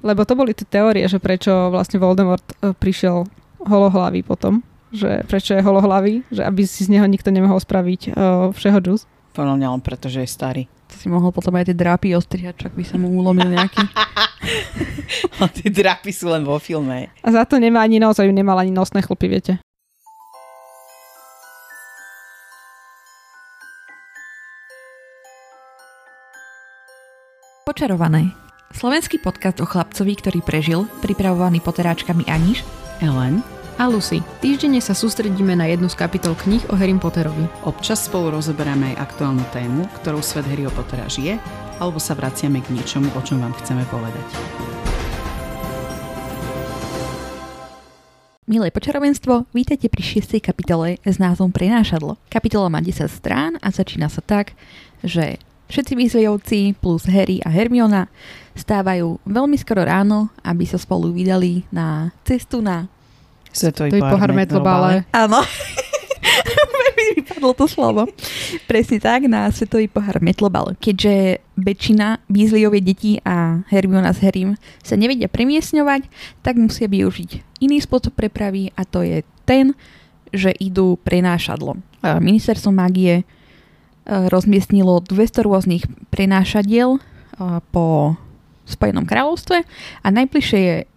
Lebo to boli tie teórie, že prečo vlastne Voldemort e, prišiel holohlavý potom. Že prečo je holohlavý, že aby si z neho nikto nemohol spraviť uh, všeho džus. Podľa mňa len preto, že je starý. To si mohol potom aj tie drápy ostrihať, čak by sa mu ulomil nejaký. A tie drapy sú len vo filme. A za to nemá ani nos, aby nemal ani nosné chlpy, viete. Počarované. Slovenský podcast o chlapcovi, ktorý prežil, pripravovaný poteráčkami Aniš Ellen, A Lucy, týždenne sa sústredíme na jednu z kapitol kníh o Harry Potterovi. občas spolu rozoberáme aj aktuálnu tému, ktorou svet Harryho Pottera žije, alebo sa vraciame k niečomu, o čom vám chceme povedať. Milé počarovenstvo, vítajte pri 6. kapitole s názvom Prenášadlo. Kapitola má 10 strán a začína sa tak, že všetci Weasleyovci plus Harry a Hermiona stávajú veľmi skoro ráno, aby sa spolu vydali na cestu na... Svetový To je pohár metlobále. Áno. vypadlo to slovo. Presne tak, na Svetový pohár Metlobal. Keďže väčšina Weasleyovej detí a Hermiona s Harrym sa nevedia premiesňovať, tak musia využiť iný spôsob prepravy a to je ten, že idú prenášadlo. Ministerstvo mágie e, rozmiestnilo 200 rôznych prenášadiel e, po Spojenom kráľovstve a najbližšie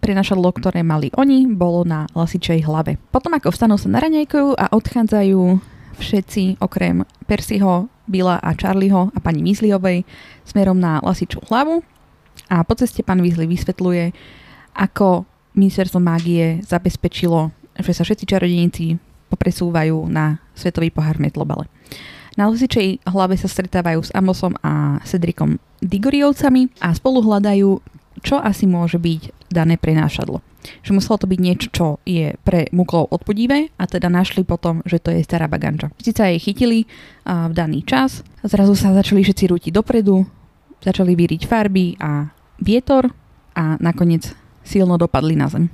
prenašadlo, ktoré mali oni, bolo na lasičej hlave. Potom ako vstanú sa naraňajkujú a odchádzajú všetci okrem Percyho, Billa a Charlieho a pani Weasleyovej smerom na lasičú hlavu a po ceste pán Weasley vysvetľuje, ako ministerstvo mágie zabezpečilo, že sa všetci čarodejníci popresúvajú na svetový pohár metlobale. Na lasičej hlave sa stretávajú s Amosom a Cedricom Digoriovcami a spolu hľadajú, čo asi môže byť dané prenášadlo. Že muselo to byť niečo, čo je pre muklov odpudivé a teda našli potom, že to je stará baganča. Všetci sa jej chytili v daný čas. Zrazu sa začali všetci rútiť dopredu, začali víriť farby a vietor a nakoniec silno dopadli na zem.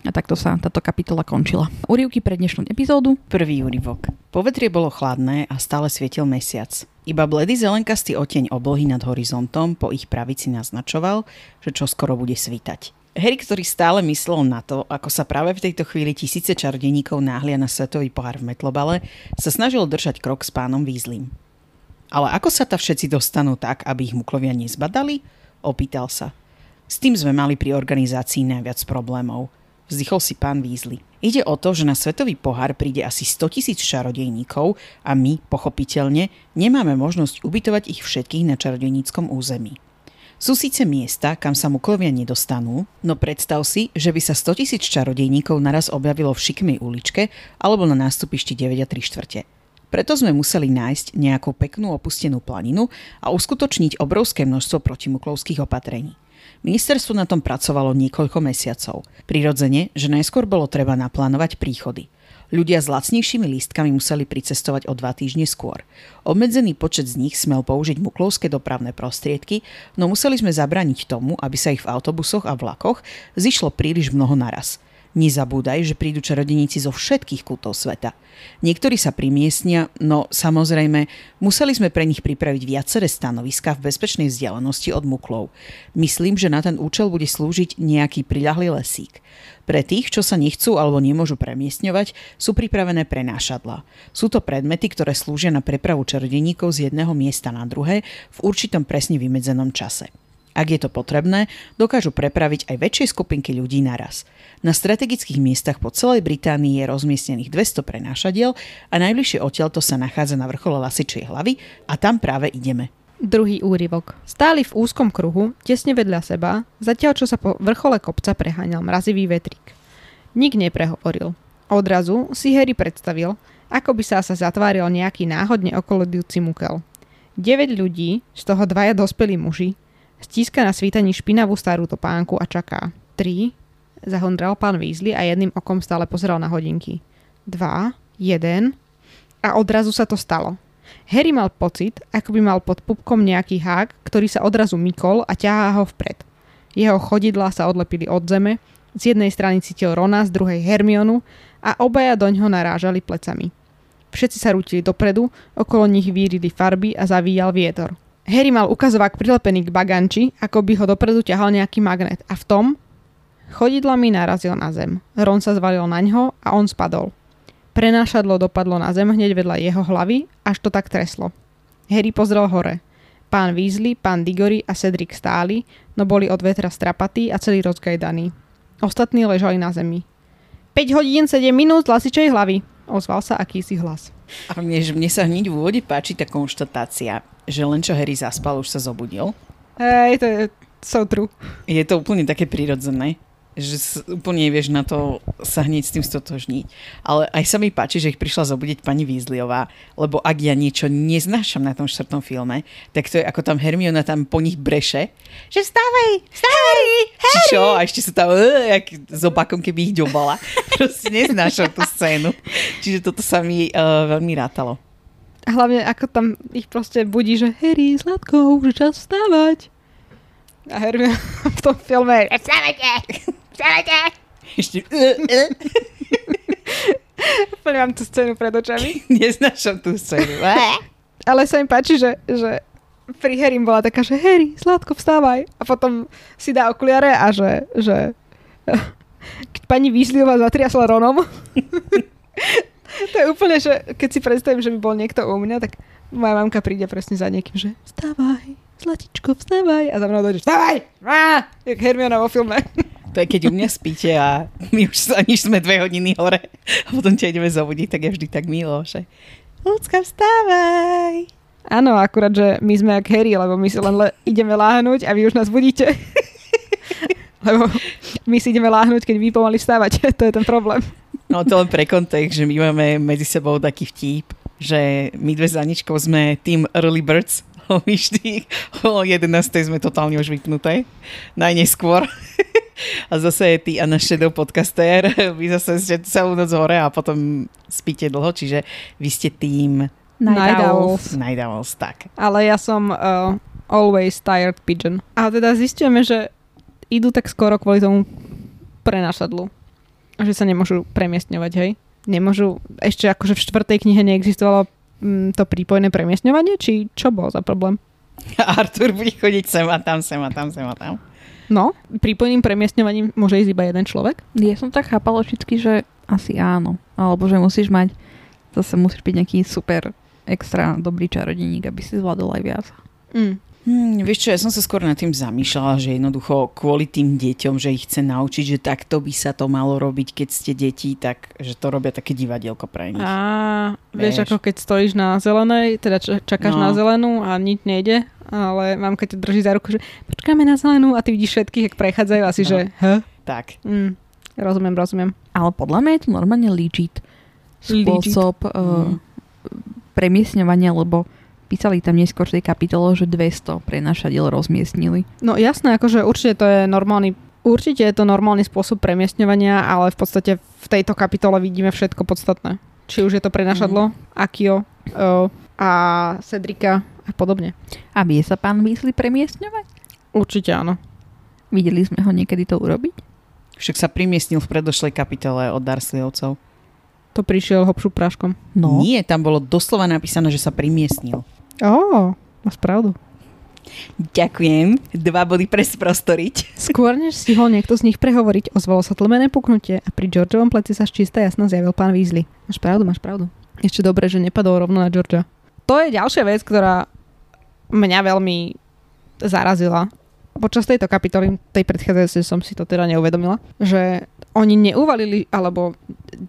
A takto sa táto kapitola končila. Úrivky pre dnešnú epizódu. Prvý úryvok. Povetrie bolo chladné a stále svietil mesiac. Iba bledý zelenkastý oteň oblohy nad horizontom po ich pravici naznačoval, že čo skoro bude svítať. Harry, ktorý stále myslel na to, ako sa práve v tejto chvíli tisíce čarodeníkov náhlia na svetový pohár v metlobale, sa snažil držať krok s pánom Weasleym. Ale ako sa ta všetci dostanú tak, aby ich muklovia nezbadali? Opýtal sa. S tým sme mali pri organizácii najviac problémov. Vzdychol si pán Weasley. Ide o to, že na svetový pohár príde asi 100 tisíc čarodejníkov a my, pochopiteľne, nemáme možnosť ubytovať ich všetkých na čarodejníckom území. Sú síce miesta, kam sa muklovia nedostanú, no predstav si, že by sa 100 tisíc čarodejníkov naraz objavilo v šikmej uličke alebo na nástupišti 9 a 3 štvrte. Preto sme museli nájsť nejakú peknú opustenú planinu a uskutočniť obrovské množstvo protimuklovských opatrení. Ministerstvo na tom pracovalo niekoľko mesiacov. Prirodzene, že najskôr bolo treba naplánovať príchody. Ľudia s lacnejšími lístkami museli pricestovať o dva týždne skôr. Obmedzený počet z nich smel použiť muklovské dopravné prostriedky, no museli sme zabrániť tomu, aby sa ich v autobusoch a vlakoch zišlo príliš mnoho naraz. Nezabúdaj, že prídu čarodeníci zo všetkých kútov sveta. Niektorí sa primiestnia, no samozrejme, museli sme pre nich pripraviť viaceré stanoviska v bezpečnej vzdialenosti od muklov. Myslím, že na ten účel bude slúžiť nejaký priľahlý lesík. Pre tých, čo sa nechcú alebo nemôžu premiestňovať, sú pripravené prenášadla. Sú to predmety, ktoré slúžia na prepravu čarodeníkov z jedného miesta na druhé v určitom presne vymedzenom čase. Ak je to potrebné, dokážu prepraviť aj väčšie skupinky ľudí naraz. Na strategických miestach po celej Británii je rozmiestnených 200 prenášadiel a najbližšie odtiaľto sa nachádza na vrchole Lasičej hlavy a tam práve ideme. Druhý úryvok. Stáli v úzkom kruhu, tesne vedľa seba, zatiaľ čo sa po vrchole kopca preháňal mrazivý vetrík. Nik neprehovoril. Odrazu si Harry predstavil, ako by sa sa zatváril nejaký náhodne okolodujúci mukel. 9 ľudí, z toho dvaja dospelí muži, stíska na svítaní špinavú starú topánku a čaká. 3. Zahondral pán Weasley a jedným okom stále pozeral na hodinky. 2. 1. A odrazu sa to stalo. Harry mal pocit, ako by mal pod pupkom nejaký hák, ktorý sa odrazu mykol a ťahá ho vpred. Jeho chodidlá sa odlepili od zeme, z jednej strany cítil Rona, z druhej Hermionu a obaja doňho narážali plecami. Všetci sa rútili dopredu, okolo nich vírili farby a zavíjal vietor. Harry mal ukazovák prilepený k baganči, ako by ho dopredu ťahal nejaký magnet a v tom chodidlami narazil na zem. Ron sa zvalil na ňo a on spadol. Prenášadlo dopadlo na zem hneď vedľa jeho hlavy, až to tak treslo. Harry pozrel hore. Pán Weasley, pán Diggory a Cedric stáli, no boli od vetra strapatí a celý rozgajdaní. Ostatní ležali na zemi. 5 hodín 7 minút z lasičej hlavy, ozval sa akýsi hlas. A mne, mne sa hneď v úvode páči tá konštatácia, že len čo Harry zaspal, už sa zobudil. Hej, to je so true. Je to úplne také prirodzené že úplne nevieš na to sa hneď s tým stotožniť. Ale aj sa mi páči, že ich prišla zobudiť pani Weasleyová, lebo ak ja niečo neznášam na tom štvrtom filme, tak to je ako tam Hermiona tam po nich breše, že vstávaj, vstávaj, Či čo? A ešte sa tam uh, jak s opakom, keby ich ďobala. Proste neznášam tú scénu. Čiže toto sa mi uh, veľmi rátalo. A hlavne ako tam ich proste budí, že Harry, Zlatko, už čas vstávať. A Harry v tom filme vstávajte, vstávajte. Ešte uh, uh, Úplne mám tú scénu pred očami. neznášam tú scénu. Uh. Ale sa mi páči, že, že pri Harry bola taká, že Harry, Zlatko, vstávaj. A potom si dá okuliare a že, že keď pani Weasleyová zatriasla Ronom. to je úplne, že keď si predstavím, že by bol niekto u mňa, tak moja mamka príde presne za niekým, že vstávaj, Zlatičko, vstávaj. A za mnou dojde, vstávaj! Á! Jak Hermiona vo filme. To je keď u mňa spíte a my už sa niž sme dve hodiny hore a potom ťa ideme zobudiť, tak je vždy tak milo, že Ľudská, vstávaj! Áno, akurát, že my sme jak Harry, lebo my si len le- ideme láhnuť a vy už nás budíte. lebo my si ideme láhnuť, keď vy pomaly vstávate. to je ten problém. No to len pre kontext, že my máme medzi sebou taký vtip, že my dve Aničkou sme tým early birds, my vždy o 11. sme totálne už vypnuté, najneskôr. A zase ty a náš shadow podcaster, vy zase ste celú noc hore a potom spíte dlho, čiže vy ste tým Night Owls. Night Owls, tak. Ale ja som uh, always tired pigeon. A teda zistíme, že idú tak skoro kvôli tomu prenašadlu. Že sa nemôžu premiestňovať, hej? Nemôžu, ešte akože v štvrtej knihe neexistovalo mm, to prípojné premiestňovanie? Či čo bol za problém? Artur bude chodiť sem a tam, sem a tam, sem a tam. No, prípojným premiestňovaním môže ísť iba jeden človek? Ja som tak chápala vždycky, že asi áno. Alebo že musíš mať, zase musíš byť nejaký super extra dobrý čarodejník, aby si zvládol aj viac. Mm. Hmm, vieš čo, ja som sa skôr nad tým zamýšľala, že jednoducho kvôli tým deťom, že ich chce naučiť, že takto by sa to malo robiť, keď ste deti, tak že to robia také divadielko pre nich. A vieš, Vieš. ako keď stojíš na zelenej, teda čakáš No. na zelenú a nič nejde, ale mamka ťa drží za ruku, že počkáme na zelenú a ty vidíš všetkých, jak prechádzajú asi, No. že h? Tak. Mm, rozumiem, rozumiem. Ale podľa mňa je to normálne legit spôsob Mm. uh, premiesňovania, lebo písali tam neskôr v tej kapitole, že 200 prenašadiel rozmiestnili. No jasné, akože určite to je normálny Určite je to normálny spôsob premiestňovania, ale v podstate v tejto kapitole vidíme všetko podstatné. Či už je to prenašadlo, Akio uh, a Cedrika a podobne. A vie sa pán Weasley premiestňovať? Určite áno. Videli sme ho niekedy to urobiť? Však sa primiestnil v predošlej kapitole od Darsleyovcov. To prišiel hopšu práškom. No. Nie, tam bolo doslova napísané, že sa primiestnil. Ó, máš pravdu. Ďakujem. Dva body pre sprostoriť. Skôr než stihol niekto z nich prehovoriť, ozvalo sa tlmené puknutie a pri Georgeovom pleci sa čistá jasno zjavil pán Weasley. Máš pravdu, máš pravdu. Ešte dobre, že nepadol rovno na Georgia. To je ďalšia vec, ktorá mňa veľmi zarazila. Počas tejto kapitoly, tej predchádzajúcej som si to teda neuvedomila, že oni neuvalili alebo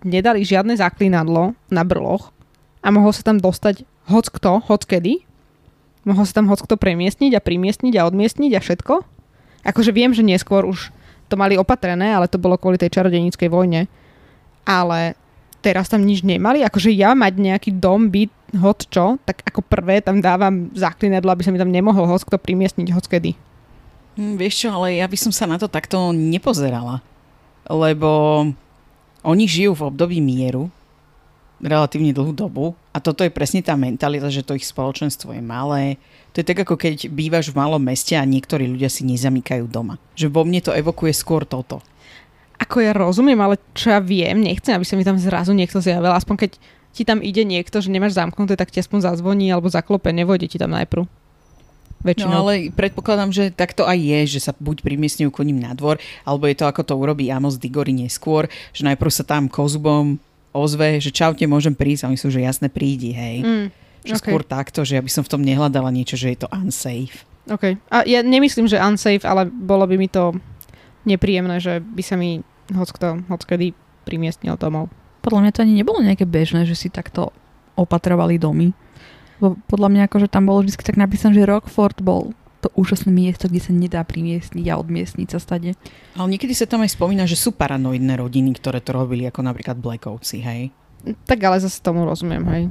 nedali žiadne zaklinadlo na brloch a mohol sa tam dostať hoc kto, hoc kedy. Mohol sa tam hoc kto premiestniť a primiestniť a odmiestniť a všetko. Akože viem, že neskôr už to mali opatrené, ale to bolo kvôli tej čarodejníckej vojne. Ale teraz tam nič nemali. Akože ja mať nejaký dom, byt, hoc čo, tak ako prvé tam dávam zaklinadlo, aby sa mi tam nemohol hoc kto primiestniť hoc kedy. Hm, vieš čo, ale ja by som sa na to takto nepozerala. Lebo oni žijú v období mieru relatívne dlhú dobu a toto je presne tá mentalita, že to ich spoločenstvo je malé. To je tak ako keď bývaš v malom meste a niektorí ľudia si nezamykajú doma. Že vo mne to evokuje skôr toto. Ako ja rozumiem, ale čo ja viem, nechcem, aby sa mi tam zrazu niekto zjavil. Aspoň keď ti tam ide niekto, že nemáš zamknuté, tak ti aspoň zazvoní alebo zaklope, nevojde ti tam najprv. väčšinou. No ale predpokladám, že takto aj je, že sa buď primiestňujú koním na dvor, alebo je to ako to urobí Amos Digory neskôr, že najprv sa tam kozubom ozve, že čaute, môžem prísť a my sú, že jasne prídi, hej. Mm, Že OK. skôr takto, že ja by som v tom nehľadala niečo, že je to unsafe. OK. A ja nemyslím, že unsafe, ale bolo by mi to nepríjemné, že by sa mi hockto, hockedy primiestnil domov. Podľa mňa to ani nebolo nejaké bežné, že si takto opatrovali domy. Bo podľa mňa akože tam bolo vždy tak napísané, že Rockford bol to úžasné miesto, kde sa nedá primiestniť a odmiestniť sa stade. Ale niekedy sa tam aj spomína, že sú paranoidné rodiny, ktoré to robili, ako napríklad Blackovci, hej. Tak ale zase tomu rozumiem, hej.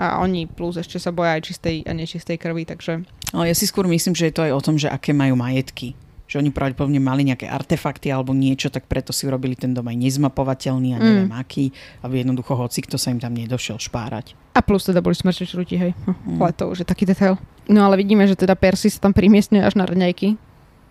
A oni plus ešte sa boja aj čistej a nečistej krvi, takže Ale ja si skôr myslím, že je to aj o tom, že aké majú majetky. Že oni pravdepodobne mali nejaké artefakty alebo niečo, tak preto si urobili ten dom aj nezmapovateľný a neviem Mm. aký, aby jednoducho hoci kto sa im tam nedošiel špárať. A plus teda boli smrče čruti, hej. Hm, Mm. Ale to už je taký detail. No ale vidíme, že teda Percy sa tam primiestňuje až na raňajky.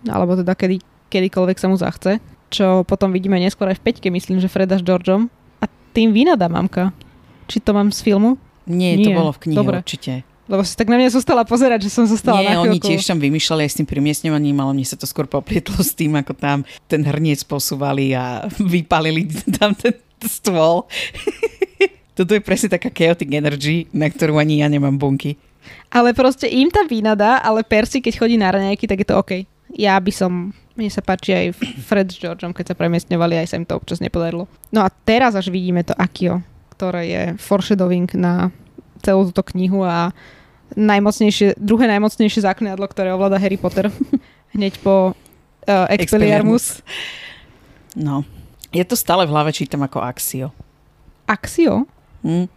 Alebo teda kedy, kedykoľvek sa mu zachce. Čo potom vidíme neskôr aj v peťke, myslím, že Freda s Georgeom. A tým vynadá mamka. Či to mám z filmu? Nie, Nie. to bolo v knihe Dobre. určite. Lebo si tak na mňa zostala pozerať, že som zostala Nie, na oni chvíľku. tiež tam vymýšľali aj s tým premiesňovaním, ale mne sa to skôr poplietlo s tým, ako tam ten hrniec posúvali a vypalili tam ten stôl. Toto je presne taká chaotic energy, na ktorú ani ja nemám bunky. Ale proste im tam vynadá, ale Percy, keď chodí na raňajky, tak je to OK. Ja by som, mne sa páči aj Fred s Georgeom, keď sa premiestňovali, aj sa im to občas nepodarilo. No a teraz až vidíme to Akio, ktoré je foreshadowing na celú túto knihu a najmocnejšie, druhé najmocnejšie základlo, ktoré ovláda Harry Potter. Hneď po uh, Expelliarmus. No. Ja to stále v hlave čítam ako Axio. Axio? Hm?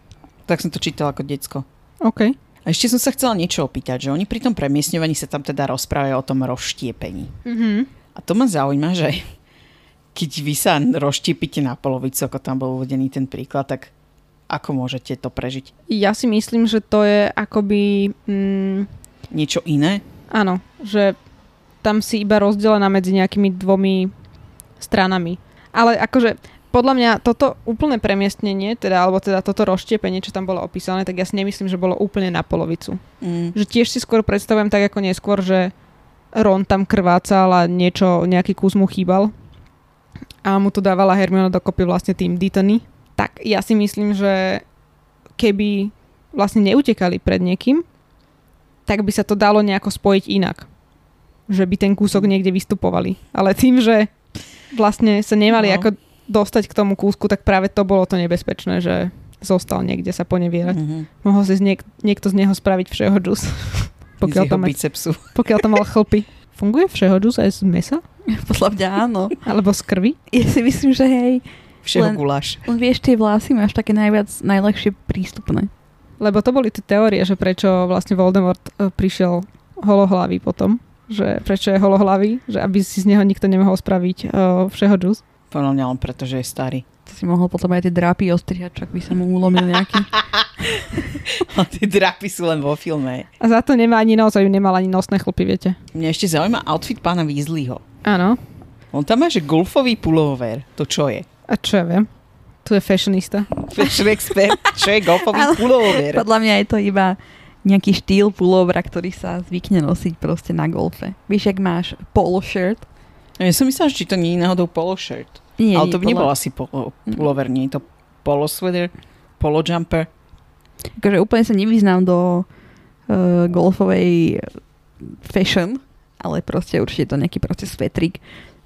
Tak som to čítala ako decko. OK. A ešte som sa chcela niečo opýtať, že oni pri tom premiesňovaní sa tam teda rozprávajú o tom rozštiepení. Mhm. A to ma zaujíma, že keď vy sa rozštiepite na polovicu, ako tam bol uvedený ten príklad, tak ako môžete to prežiť? Ja si myslím, že to je akoby... Mm, Niečo iné? Áno, že tam si iba rozdelená medzi nejakými dvomi stranami. Ale akože podľa mňa toto úplné premiestnenie, teda, alebo teda toto rozštiepenie, čo tam bolo opísané, tak ja si nemyslím, že bolo úplne na polovicu. Mm. Že tiež si skôr predstavujem tak ako neskôr, že Ron tam krvácal a niečo, nejaký kus mu chýbal a mu to dávala Hermiona dokopy vlastne tým Ditany. Tak ja si myslím, že keby vlastne neutekali pred niekým, tak by sa to dalo nejako spojiť inak. Že by ten kúsok niekde vystupovali. Ale tým, že vlastne sa nemali No. ako dostať k tomu kúsku, tak práve to bolo to nebezpečné, že zostal niekde sa ponevierať. Mm-hmm. Mohol si z niek- niekto z neho spraviť všeho džus. pokiaľ, to má, bicepsu. pokiaľ to mal chlpy. Funguje všeho džus aj z mesa? Podľa mňa áno. Alebo z krvi? Ja si myslím, že hej, Všeho Len- guláš. len vieš, tie vlasy máš také najviac, najľahšie prístupné. Lebo to boli tie teórie, že prečo vlastne Voldemort e, prišiel holohlavý potom. Že prečo je holohlavý, že aby si z neho nikto nemohol spraviť uh, všeho džus. Podľa mňa len preto, že je starý. To si mohol potom aj tie drápy ostrihať, čak by sa mu ulomil nejaký. Ale tie drapy sú len vo filme. A za to nemá ani nos, a ju nemal ani nosné chlpy, viete. Mňa ešte zaujíma outfit pána Weasleyho. Áno. On tam má, že golfový pullover. To čo je? A čo ja viem? Tu je fashionista. Fashion expert. Čo je golfový pullover? Podľa mňa je to iba nejaký štýl pulovra, ktorý sa zvykne nosiť proste na golfe. Vieš, ak máš polo shirt? Ja som myslela, že či to nie je náhodou polo shirt. Nie, Ale to by nie, nebol asi polo, pullover, nie je to polo sweater, polo jumper. Akože úplne sa nevyznám do uh, golfovej fashion, ale proste určite je to nejaký proste svetrik,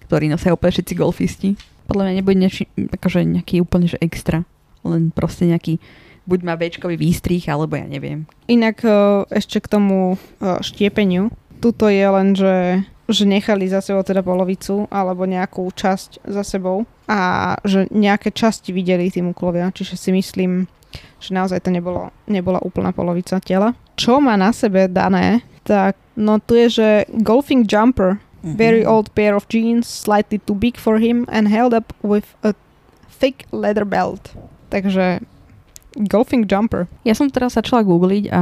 ktorý nosia úplne všetci golfisti. Podľa mňa nebude neči, akože nejaký úplne že extra, len proste nejaký buď má Bčkový výstrih, alebo ja neviem. Inak uh, ešte k tomu uh, štiepeniu. Tuto je len, že, že nechali za sebou teda polovicu alebo nejakú časť za sebou a že nejaké časti videli tí muklovia. Čiže si myslím, že naozaj to nebolo, nebola úplná polovica tela. Čo má na sebe dané, tak no tu je, že golfing jumper Mhm. Very old pair of jeans, slightly too big for him and held up with a thick leather belt. Takže golfing jumper. Ja som teraz začala googliť a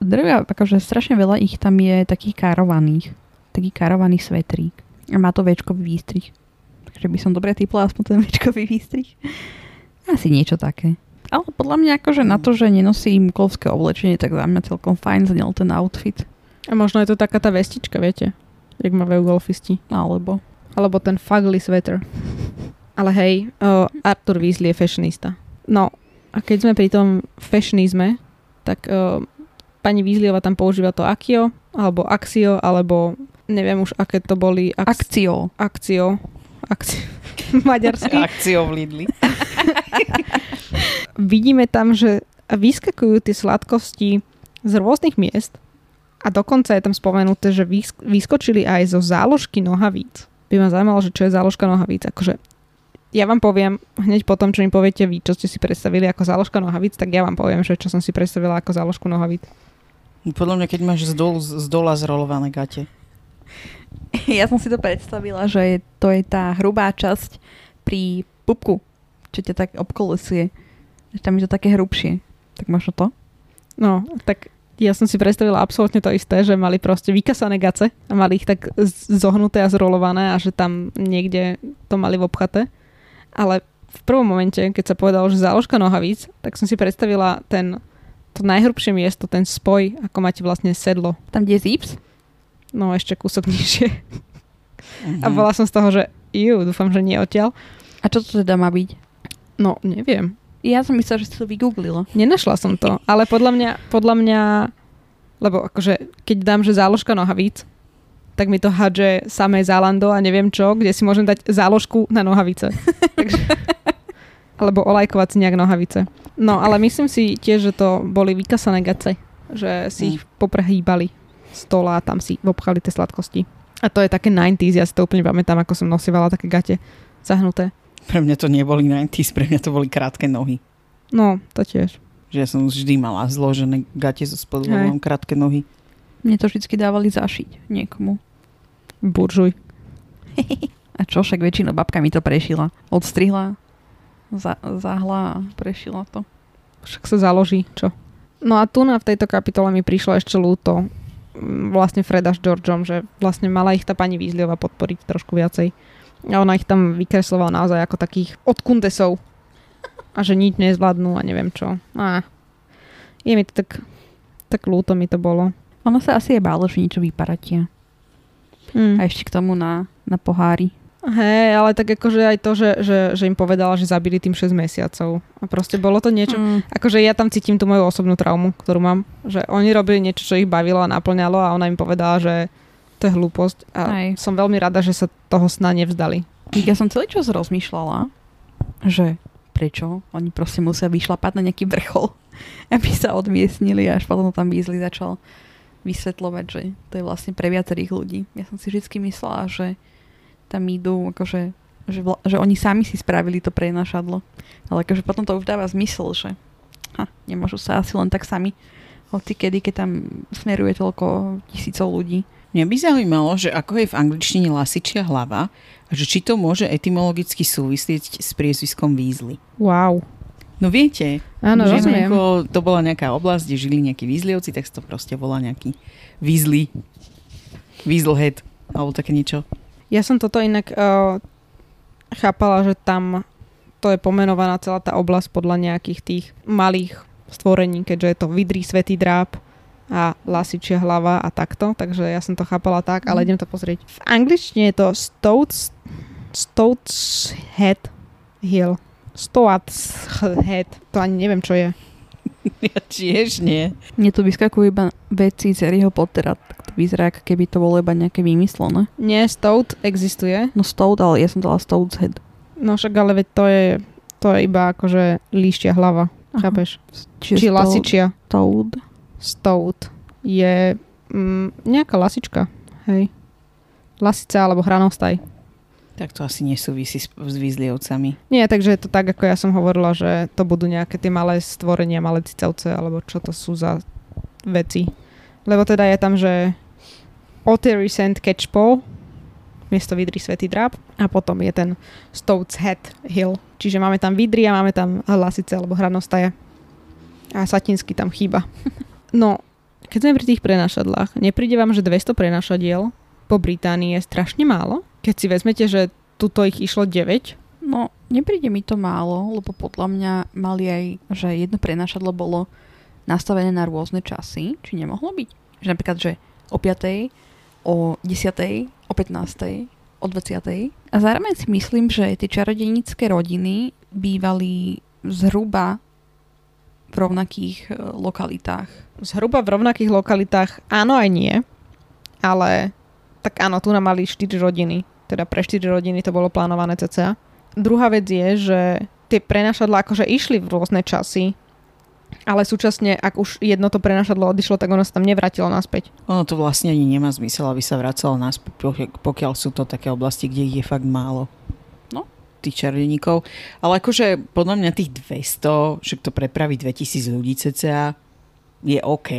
drvia, akože strašne veľa ich tam je takých károvaných. Taký károvaný svetrík. A má to Včkový výstrih. Takže by som dobre typla aspoň ten Včkový výstrih. Asi niečo také. Ale podľa mňa akože na to, že nenosí muklovské oblečenie, tak za mňa celkom fajn znel ten outfit. A možno je to taká tá vestička, viete? Jak majú golfisti. Alebo... Alebo ten fugly sweater. Ale hej, uh, Arthur Weasley je fashionista. No, a keď sme pri tom fashionizme, tak uh, pani Weasleyova tam používa to Akio, alebo Axio, alebo neviem už, aké to boli. Ax- Akcio. Akcio. Akcio. Maďarsky. Akciou v Lidli. Vidíme tam, že vyskakujú tie sladkosti z rôznych miest a dokonca je tam spomenuté, že vysk- vyskočili aj zo záložky nohavíc. By ma zaujímalo, že čo je záložka nohavíc. Akože ja vám poviem, hneď po tom, čo mi poviete vy, čo ste si predstavili ako záložka nohavíc, tak ja vám poviem, že čo som si predstavila ako záložku nohavíc. Podľa mňa, keď máš z, dolu, z dola zrolované gate. Ja som si to predstavila, že je, to je tá hrubá časť pri pupku, čo ťa tak obkolesuje. Že tam je to také hrubšie. Tak možno to? No, tak ja som si predstavila absolútne to isté, že mali proste vykasané gace a mali ich tak zohnuté a zrolované a že tam niekde to mali v obchate. Ale v prvom momente, keď sa povedalo, že záložka nohavíc, tak som si predstavila ten, to najhrubšie miesto, ten spoj, ako máte vlastne sedlo. Tam, kde je zips? No ešte kúsok nižšie. Mhm. A bola som z toho, že ju, dúfam, že nie odtiaľ. A čo to teda má byť? No, neviem. Ja som myslela, že si to vygooglila. Nenašla som to, ale podľa mňa, podľa mňa, lebo akože, keď dám, že záložka nohavíc, tak mi to hadže samé Zalando a neviem čo, kde si môžem dať záložku na nohavice. Takže, alebo olajkovať si nejak nohavice. No, ale myslím si tiež, že to boli vykasané gace, že si Mm. ich poprehýbali stola a tam si obchali tie sladkosti. A to je také 90s, ja si to úplne pamätám, ako som nosívala také gate zahnuté. Pre mňa to neboli 90s, pre mňa to boli krátke nohy. No, to tiež. Že ja som vždy mala zložené gate zo spodu, mám krátke nohy. Mne to vždy dávali zašiť niekomu. Buržuj. A čo, však väčšinou babka mi to prešila. Odstrihla, za, zahla a prešila to. Však sa založí, čo? No a tu na v tejto kapitole mi prišlo ešte ľúto vlastne Freda s Georgeom, že vlastne mala ich tá pani Weasleyova podporiť trošku viacej. A ona ich tam vykreslovala naozaj ako takých odkundesov. A že nič nezvládnu a neviem čo. A je mi to tak, tak ľúto mi to bolo. Ona sa asi je bála, že niečo vyparatia. Hm. A ešte k tomu na, na pohári. Hej, ale tak akože aj to, že, že, že im povedala, že zabili tým 6 mesiacov. A proste bolo to niečo, Mm. Akože ja tam cítim tú moju osobnú traumu, ktorú mám. Že oni robili niečo, čo ich bavilo a naplňalo a ona im povedala, že to je hlúposť. A Hej. som veľmi rada, že sa toho sna nevzdali. Ja som celý čas rozmýšľala, že prečo oni proste musia vyšlapať na nejaký vrchol, aby sa odmiestnili a až potom tam Weasley začal vysvetľovať, že to je vlastne pre viacerých ľudí. Ja som si vždy myslela, že tam idú, akože, že, vla, že oni sami si spravili to prenašadlo. Ale akože potom to už dáva zmysel, že ha, nemôžu sa asi len tak sami hoci kedy, keď tam smeruje toľko tisícov ľudí. Mňa by zaujímalo, že ako je v angličtine lasičia hlava a že či to môže etymologicky súvisieť s priezviskom Weasley. Wow. No viete, Áno, že rozumiem. ako to bola nejaká oblasť, kde žili nejakí Weasleyovci, tak to proste volá nejaký Weasley, Weaselhead, alebo také niečo. Ja som toto inak uh, chápala, že tam to je pomenovaná celá tá oblasť podľa nejakých tých malých stvorení, keďže je to vidrý svetý dráp a lasičia hlava a takto, takže ja som to chápala tak, ale Mhm. idem to pozrieť. V angličtine je to Stoats, Stoats Head Hill. Stoats Head. To ani neviem, čo je. Ja tiež nie. Mne tu vyskakujú iba veci z Harryho Pottera, tak to vyzerá, ako keby to bolo iba nejaké vymyslené. Nie, Stout existuje. No Stout, ale ja som dala Stout's Head. No však ale veď to je, to je iba akože líštia hlava. Chápeš? Čiže Či Stout- lasičia. Toad. Stout je mm, nejaká lasička. Hej. Lasica alebo hranostaj. Tak to asi nesúvisí s, s Weasleyovcami. Nie, takže je to tak, ako ja som hovorila, že to budú nejaké tie malé stvorenia, malé cicavce, alebo čo to sú za veci. Lebo teda je tam, že Ottery Sand Catchpole, miesto Vidry Svetý dráp, a potom je ten Stout's Head Hill. Čiže máme tam Vidry a máme tam lasice alebo hranostaje. A Satinsky tam chýba. No, keď sme pri tých prenašadlách, nepríde vám, že 200 prenašadiel po Británii je strašne málo? Keď si vezmete, že tuto ich išlo 9, No, nepríde mi to málo, lebo podľa mňa mali aj, že jedno prenašadlo bolo nastavené na rôzne časy, či nemohlo byť? Že napríklad, že o 5., o 10., o 15., o 20. A zároveň si myslím, že tie čarodejnícke rodiny bývali zhruba v rovnakých e, lokalitách. Zhruba v rovnakých lokalitách áno aj nie, ale tak áno, tu nám mali 4 rodiny, teda pre 4 rodiny to bolo plánované cca. Druhá vec je, že tie prenašadla akože išli v rôzne časy, ale súčasne, ak už jedno to prenašadlo odišlo, tak ono sa tam nevrátilo naspäť. Ono to vlastne ani nemá zmysel, aby sa vracalo naspäť, pokiaľ sú to také oblasti, kde ich je fakt málo. No, tých čarodeníkov. Ale akože podľa mňa tých 200, však to prepraví 2000 ľudí cca, je OK.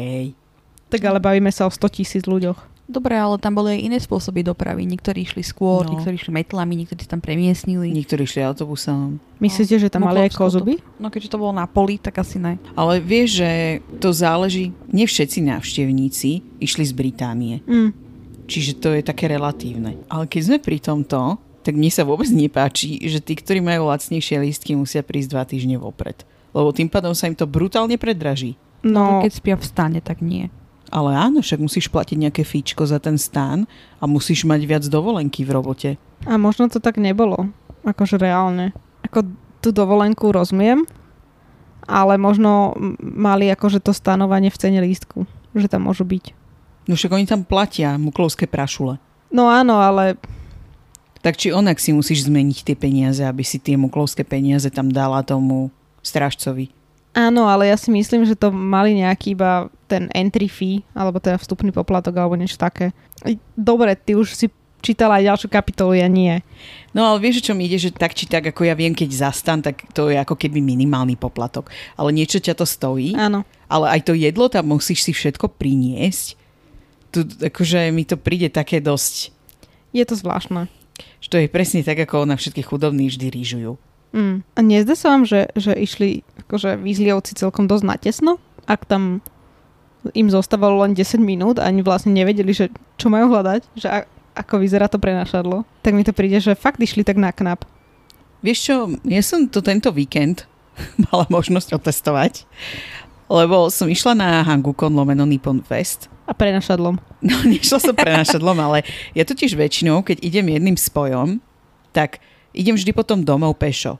Tak ale bavíme sa o 100 tisíc ľuďoch. Dobre, ale tam boli aj iné spôsoby dopravy. Niektorí išli skôr, No. niektorí išli metlami, niektorí sa tam premiesnili. Niektorí šli autobusom. Myslíte, že tam mali aj kozuby? to- No keďže to bolo na poli, tak asi ne. Ale vieš, že to záleží, nie všetci návštevníci išli z Británie. Mm. Čiže to je také relatívne. Ale keď sme pri tomto, tak mne sa vôbec nepáči, že tí, ktorí majú lacnejšie lístky, musia prísť dva týždne vopred. Lebo tým pádom sa im to brutálne predraží. No, Keď spia v stane, tak nie. Ale áno, však musíš platiť nejaké fíčko za ten stán a musíš mať viac dovolenky v robote. a možno to tak nebolo. Akože reálne. Ako tú dovolenku rozumiem, ale možno mali akože to stanovanie v cene lístku, že tam môžu byť. No však oni tam platia muklovské prašule. No áno, ale Tak či onak si musíš zmeniť tie peniaze, aby si tie muklovské peniaze tam dala tomu strážcovi. áno, ale ja si myslím, že to mali nejaký iba ten entry fee, alebo teda vstupný poplatok, alebo niečo také. Dobre, ty už si čítala aj ďalšiu kapitolu, ja nie. No ale vieš, o čo mi ide, že tak či tak, ako ja viem, keď zastan, tak to je ako keby minimálny poplatok. Ale niečo ťa to stojí, Áno. ale aj to jedlo tam musíš si všetko priniesť. Tu, akože mi to príde také dosť, Je to zvláštne. Že to je presne tak, ako na všetkých chudobných vždy rýžujú. Mm. A nezdá sa vám, že, že išli akože výzlievci celkom dosť natesno? Ak tam im zostávalo len 10 minút a ani vlastne nevedeli, že čo majú hľadať, že a, ako vyzerá to prenašadlo, tak mi to príde, že fakt išli tak na knap. Vieš čo, ja som to tento víkend mala možnosť otestovať, lebo som išla na Hangukon lomeno Nippon Fest A prenašadlom. No, nešla som prenašadlom, ale ja totiž väčšinou, keď idem jedným spojom, tak idem vždy potom domov pešo.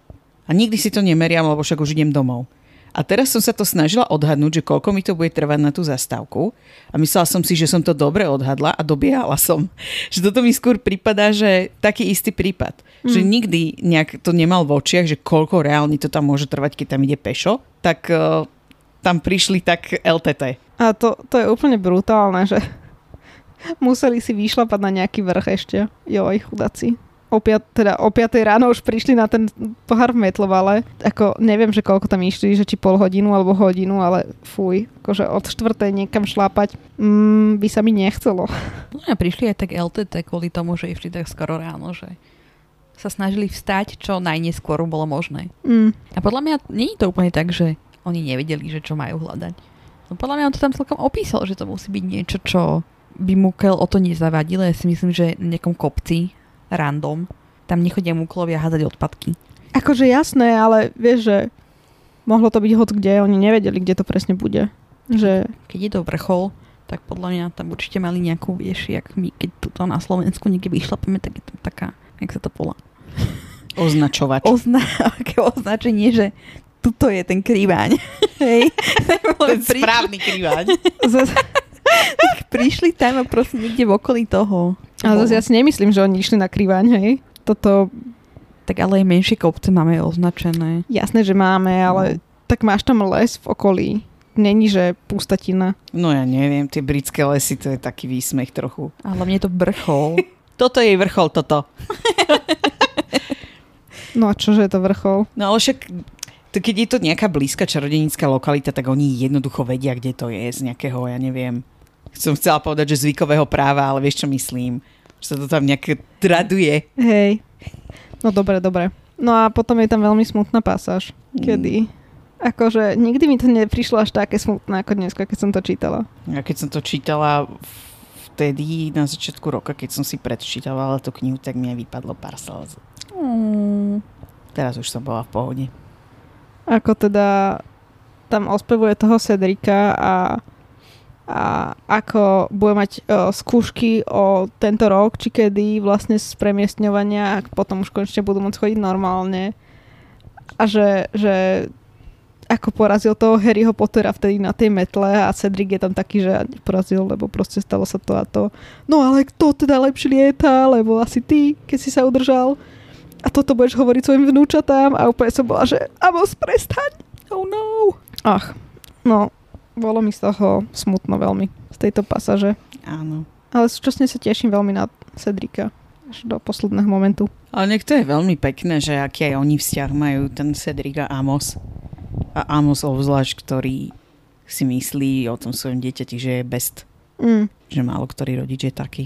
A nikdy si to nemeriam, lebo však už idem domov. A teraz som sa to snažila odhadnúť, že koľko mi to bude trvať na tú zastávku. A myslela som si, že som to dobre odhadla a dobiehala som. Že toto mi skôr prípada, že taký istý prípad. Mm. Že nikdy nejak to nemal v očiach, že koľko reálne to tam môže trvať, keď tam ide pešo. Tak uh, tam prišli tak LTT. A to, to je úplne brutálne, že museli si vyšlapať na nejaký vrch ešte. Joj, chudáci. O, piat, teda o 5 ráno už prišli na ten pohár v Metlovale. Ako neviem, že koľko tam išli, že či pol hodinu alebo hodinu, ale fuj, akože od štvrtej niekam šlápať mm, by sa mi nechcelo. No a prišli aj tak LTT kvôli tomu, že išli tak skoro ráno, že sa snažili vstať, čo najneskôr bolo možné. Mm. A podľa mňa nie je to úplne tak, že oni nevedeli, že čo majú hľadať. No podľa mňa on to tam celkom opísal, že to musí byť niečo, čo by Mukel o to nezavadilo. Ja si myslím, že na nejakom kopci, random, tam nechodia Muklovia hádať odpadky. Akože jasné, ale vieš, že mohlo to byť hoc kde, oni nevedeli, kde to presne bude. Že Keď je to vrchol, tak podľa mňa tam určite mali nejakú, vieš, jak my, keď tuto na Slovensku niekde vyšlapeme, tak je tam taká, jak sa to volá, Označovač. Ozna- aké označenie, že tuto je ten krývaň. Hej. Ten správny kriváň. zase, Prišli tam a prosím niekde v okolí toho. ale zase ja si nemyslím, že oni išli na krývaň, hej. Toto Tak ale aj menšie kopce máme označené. Jasné, že máme, ale tak máš tam les v okolí. Není, že pustatina. No ja neviem, tie britské lesy, to je taký výsmech trochu. A hlavne je to vrchol. Toto je vrchol, toto. No a čože je to vrchol? No ale však, keď je to nejaká blízka čarodenická lokalita, tak oni jednoducho vedia, kde to je, z nejakého, ja neviem, som chcela povedať, že zvykového práva, ale vieš, čo myslím? Že sa to tam nejak traduje. Hej. No dobre, dobre. No a potom je tam veľmi smutná pasáž. Mm. Kedy? Akože nikdy mi to neprišlo až také smutné ako dnes, keď som to čítala. Ja keď som to čítala vtedy, na začiatku roka, keď som si predčítavala tú knihu, tak mi aj vypadlo pár slz. Mm. Teraz už som bola v pohode. Ako teda tam ospevuje toho Cedrika a, a ako bude mať o, skúšky o tento rok, či kedy vlastne z premiestňovania a potom už konečne budú môcť chodiť normálne. A že, že ako porazil toho Harryho Pottera vtedy na tej metle a Cedric je tam taký, že porazil, lebo proste stalo sa to a to. No ale kto teda lepšie lieta, lebo asi ty, keď si sa udržal. A toto budeš hovoriť svojim vnúčatám a úplne som bola, že Amos, prestaň. Oh no. Ach, no, bolo mi z toho smutno veľmi, z tejto pasaže. Áno. Ale súčasne sa teším veľmi na Cedrika až do posledného momentu. Ale nech to je veľmi pekné, že aký aj oni vzťah majú, ten Cedric a Amos. A Amos obzvlášť, ktorý si myslí o tom svojom dieťati, že je best. Mm. Že málo ktorý rodič je taký.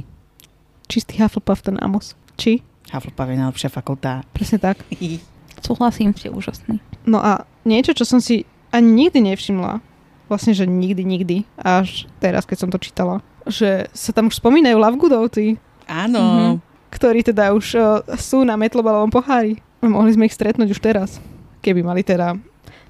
Čistý Hufflepuff ten Amos. Či? Hufflepuff je najlepšia fakulta. Presne tak. Súhlasím, ste úžasný. No a niečo, čo som si ani nikdy nevšimla, vlastne, že nikdy, nikdy, až teraz, keď som to čítala, že sa tam už spomínajú Lovegoodovci, Áno. Mhm. ktorí teda už uh, sú na metlobalovom pohári. Mohli sme ich stretnúť už teraz, keby mali teda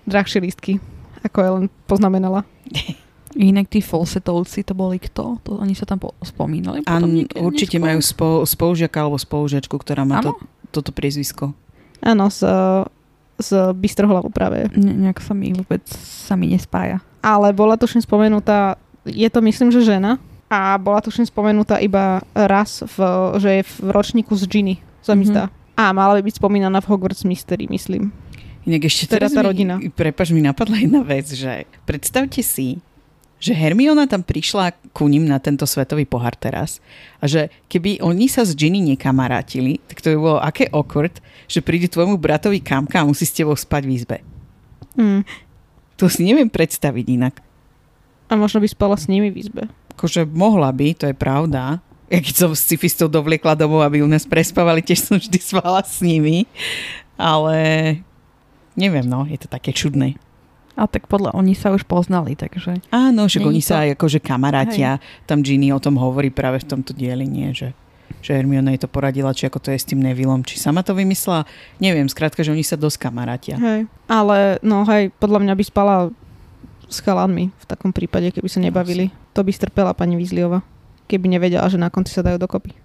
drahšie lístky, ako len poznamenala. Inak tí falsetovci, to boli kto? To, oni sa tam po- spomínali? A potom niekde určite neskôr? majú spolu, spolužiaka alebo spolužiačku, ktorá má to, toto priezvisko. Áno, z, z Bystrohlavu práve. Ne, nejak sa mi vôbec sa mi nespája. Ale bola tuším spomenutá, je to myslím, že žena, a bola tuším spomenutá iba raz, v, že je v ročníku z Ginny, sa mi zdá. A mala by byť spomínaná v Hogwarts Mystery, myslím. Inak ešte Teda teraz tá mi, rodina. Prepaž, mi napadla jedna vec, že predstavte si, že Hermiona tam prišla ku ním na tento svetový pohár teraz a že keby oni sa s Ginny nekamarátili, tak to by bolo aké awkward, že príde tvojmu bratovi kamka a musí s tebou spať v izbe. Mm. To si neviem predstaviť inak. A možno by spala s nimi v izbe. Akože mohla by, to je pravda. Ja keď som s cifistou dovliekla domov, aby u nás prespávali, tiež som vždy spala s nimi. Ale neviem, no, je to také čudné. A tak podľa oni sa už poznali, takže... Áno, že oni to- sa aj akože kamarátia. Tam Ginny o tom hovorí práve v tomto dieli, nie, že, že Hermiona jej to poradila, či ako to je s tým Nevillom, či sama to vymyslela. Neviem, skrátka, že oni sa dosť kamarátia. Hej. Ale no hej, podľa mňa by spala s chalanmi v takom prípade, keby sa nebavili. To by strpela pani Vízliova, keby nevedela, že na konci sa dajú dokopy.